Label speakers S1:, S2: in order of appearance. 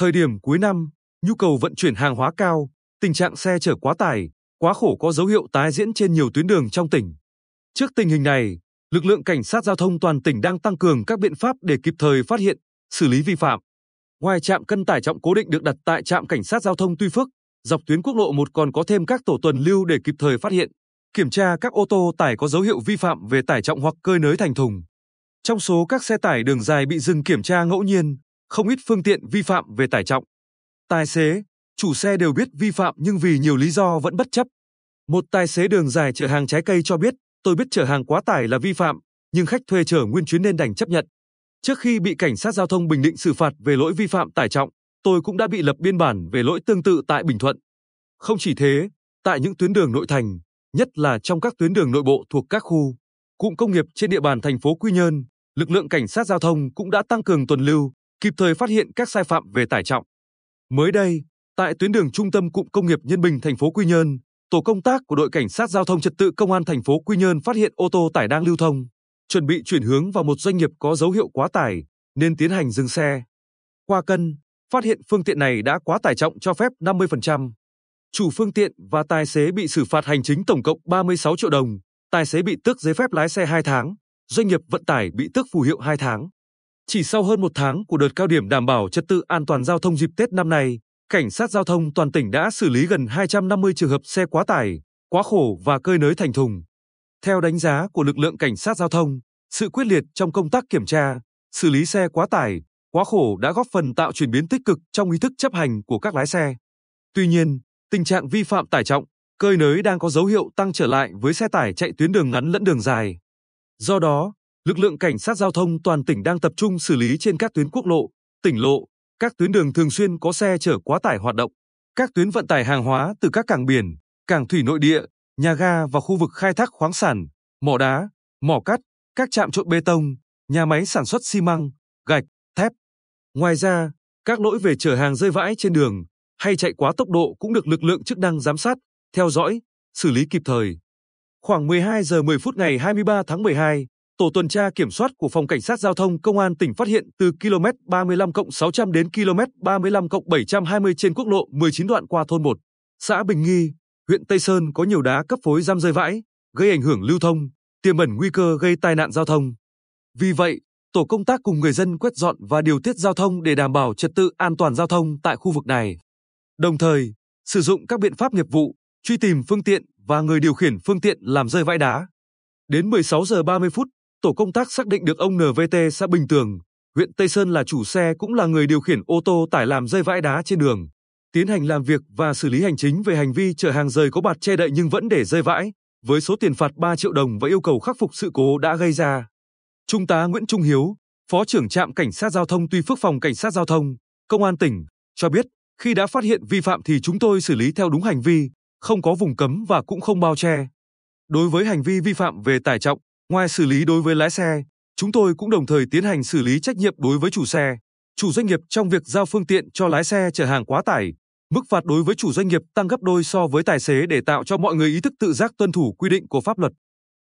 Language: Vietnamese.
S1: Thời điểm cuối năm, nhu cầu vận chuyển hàng hóa cao, tình trạng xe chở quá tải, quá khổ có dấu hiệu tái diễn trên nhiều tuyến đường trong tỉnh. Trước tình hình này, lực lượng cảnh sát giao thông toàn tỉnh đang tăng cường các biện pháp để kịp thời phát hiện, xử lý vi phạm. Ngoài trạm cân tải trọng cố định được đặt tại trạm cảnh sát giao thông Tuy Phước, dọc tuyến quốc lộ 1 còn có thêm các tổ tuần lưu để kịp thời phát hiện, kiểm tra các ô tô tải có dấu hiệu vi phạm về tải trọng hoặc cơi nới thành thùng. Trong số các xe tải đường dài bị dừng kiểm tra ngẫu nhiên, không ít phương tiện vi phạm về tải trọng. Tài xế, chủ xe đều biết vi phạm nhưng vì nhiều lý do vẫn bất chấp. Một tài xế đường dài chở hàng trái cây cho biết, tôi biết chở hàng quá tải là vi phạm, nhưng khách thuê chở nguyên chuyến nên đành chấp nhận. Trước khi bị cảnh sát giao thông Bình Định xử phạt về lỗi vi phạm tải trọng, tôi cũng đã bị lập biên bản về lỗi tương tự tại Bình Thuận. Không chỉ thế, tại những tuyến đường nội thành, nhất là trong các tuyến đường nội bộ thuộc các khu, cụm công nghiệp trên địa bàn thành phố Quy Nhơn, lực lượng cảnh sát giao thông cũng đã tăng cường tuần lưu, kịp thời phát hiện các sai phạm về tải trọng. Mới đây, tại tuyến đường trung tâm cụm công nghiệp Nhân Bình thành phố Quy Nhơn, tổ công tác của đội cảnh sát giao thông trật tự công an thành phố Quy Nhơn phát hiện ô tô tải đang lưu thông, chuẩn bị chuyển hướng vào một doanh nghiệp có dấu hiệu quá tải, nên tiến hành dừng xe. Qua cân, phát hiện phương tiện này đã quá tải trọng cho phép 50%. Chủ phương tiện và tài xế bị xử phạt hành chính tổng cộng 36 triệu đồng, tài xế bị tước giấy phép lái xe 2 tháng, doanh nghiệp vận tải bị tước phù hiệu 2 tháng. Chỉ sau hơn một tháng của đợt cao điểm đảm bảo trật tự an toàn giao thông dịp Tết năm nay, cảnh sát giao thông toàn tỉnh đã xử lý gần 250 trường hợp xe quá tải, quá khổ và cơi nới thành thùng. Theo đánh giá của lực lượng cảnh sát giao thông, sự quyết liệt trong công tác kiểm tra, xử lý xe quá tải, quá khổ đã góp phần tạo chuyển biến tích cực trong ý thức chấp hành của các lái xe. Tuy nhiên, tình trạng vi phạm tải trọng, cơi nới đang có dấu hiệu tăng trở lại với xe tải chạy tuyến đường ngắn lẫn đường dài. Do đó, lực lượng cảnh sát giao thông toàn tỉnh đang tập trung xử lý trên các tuyến quốc lộ, tỉnh lộ, các tuyến đường thường xuyên có xe chở quá tải hoạt động, các tuyến vận tải hàng hóa từ các cảng biển, cảng thủy nội địa, nhà ga và khu vực khai thác khoáng sản, mỏ đá, mỏ cát, các trạm trộn bê tông, nhà máy sản xuất xi măng, gạch, thép. Ngoài ra, các lỗi về chở hàng rơi vãi trên đường hay chạy quá tốc độ cũng được lực lượng chức năng giám sát, theo dõi, xử lý kịp thời. Khoảng 12 giờ 10 phút ngày 23 tháng 12, tổ tuần tra kiểm soát của Phòng Cảnh sát Giao thông Công an tỉnh phát hiện từ km 35 600 đến km 35 720 trên quốc lộ 19 đoạn qua thôn 1, xã Bình Nghi, huyện Tây Sơn có nhiều đá cấp phối giam rơi vãi, gây ảnh hưởng lưu thông, tiềm ẩn nguy cơ gây tai nạn giao thông. Vì vậy, tổ công tác cùng người dân quét dọn và điều tiết giao thông để đảm bảo trật tự an toàn giao thông tại khu vực này. Đồng thời, sử dụng các biện pháp nghiệp vụ, truy tìm phương tiện và người điều khiển phương tiện làm rơi vãi đá. Đến 16 giờ 30 phút, tổ công tác xác định được ông NVT xã Bình Tường, huyện Tây Sơn là chủ xe cũng là người điều khiển ô tô tải làm rơi vãi đá trên đường. Tiến hành làm việc và xử lý hành chính về hành vi chở hàng rời có bạt che đậy nhưng vẫn để rơi vãi, với số tiền phạt 3 triệu đồng và yêu cầu khắc phục sự cố đã gây ra. Trung tá Nguyễn Trung Hiếu, Phó trưởng trạm Cảnh sát Giao thông Tuy Phước Phòng Cảnh sát Giao thông, Công an tỉnh, cho biết khi đã phát hiện vi phạm thì chúng tôi xử lý theo đúng hành vi, không có vùng cấm và cũng không bao che. Đối với hành vi vi phạm về tải trọng, ngoài xử lý đối với lái xe, chúng tôi cũng đồng thời tiến hành xử lý trách nhiệm đối với chủ xe, chủ doanh nghiệp trong việc giao phương tiện cho lái xe chở hàng quá tải. Mức phạt đối với chủ doanh nghiệp tăng gấp đôi so với tài xế để tạo cho mọi người ý thức tự giác tuân thủ quy định của pháp luật.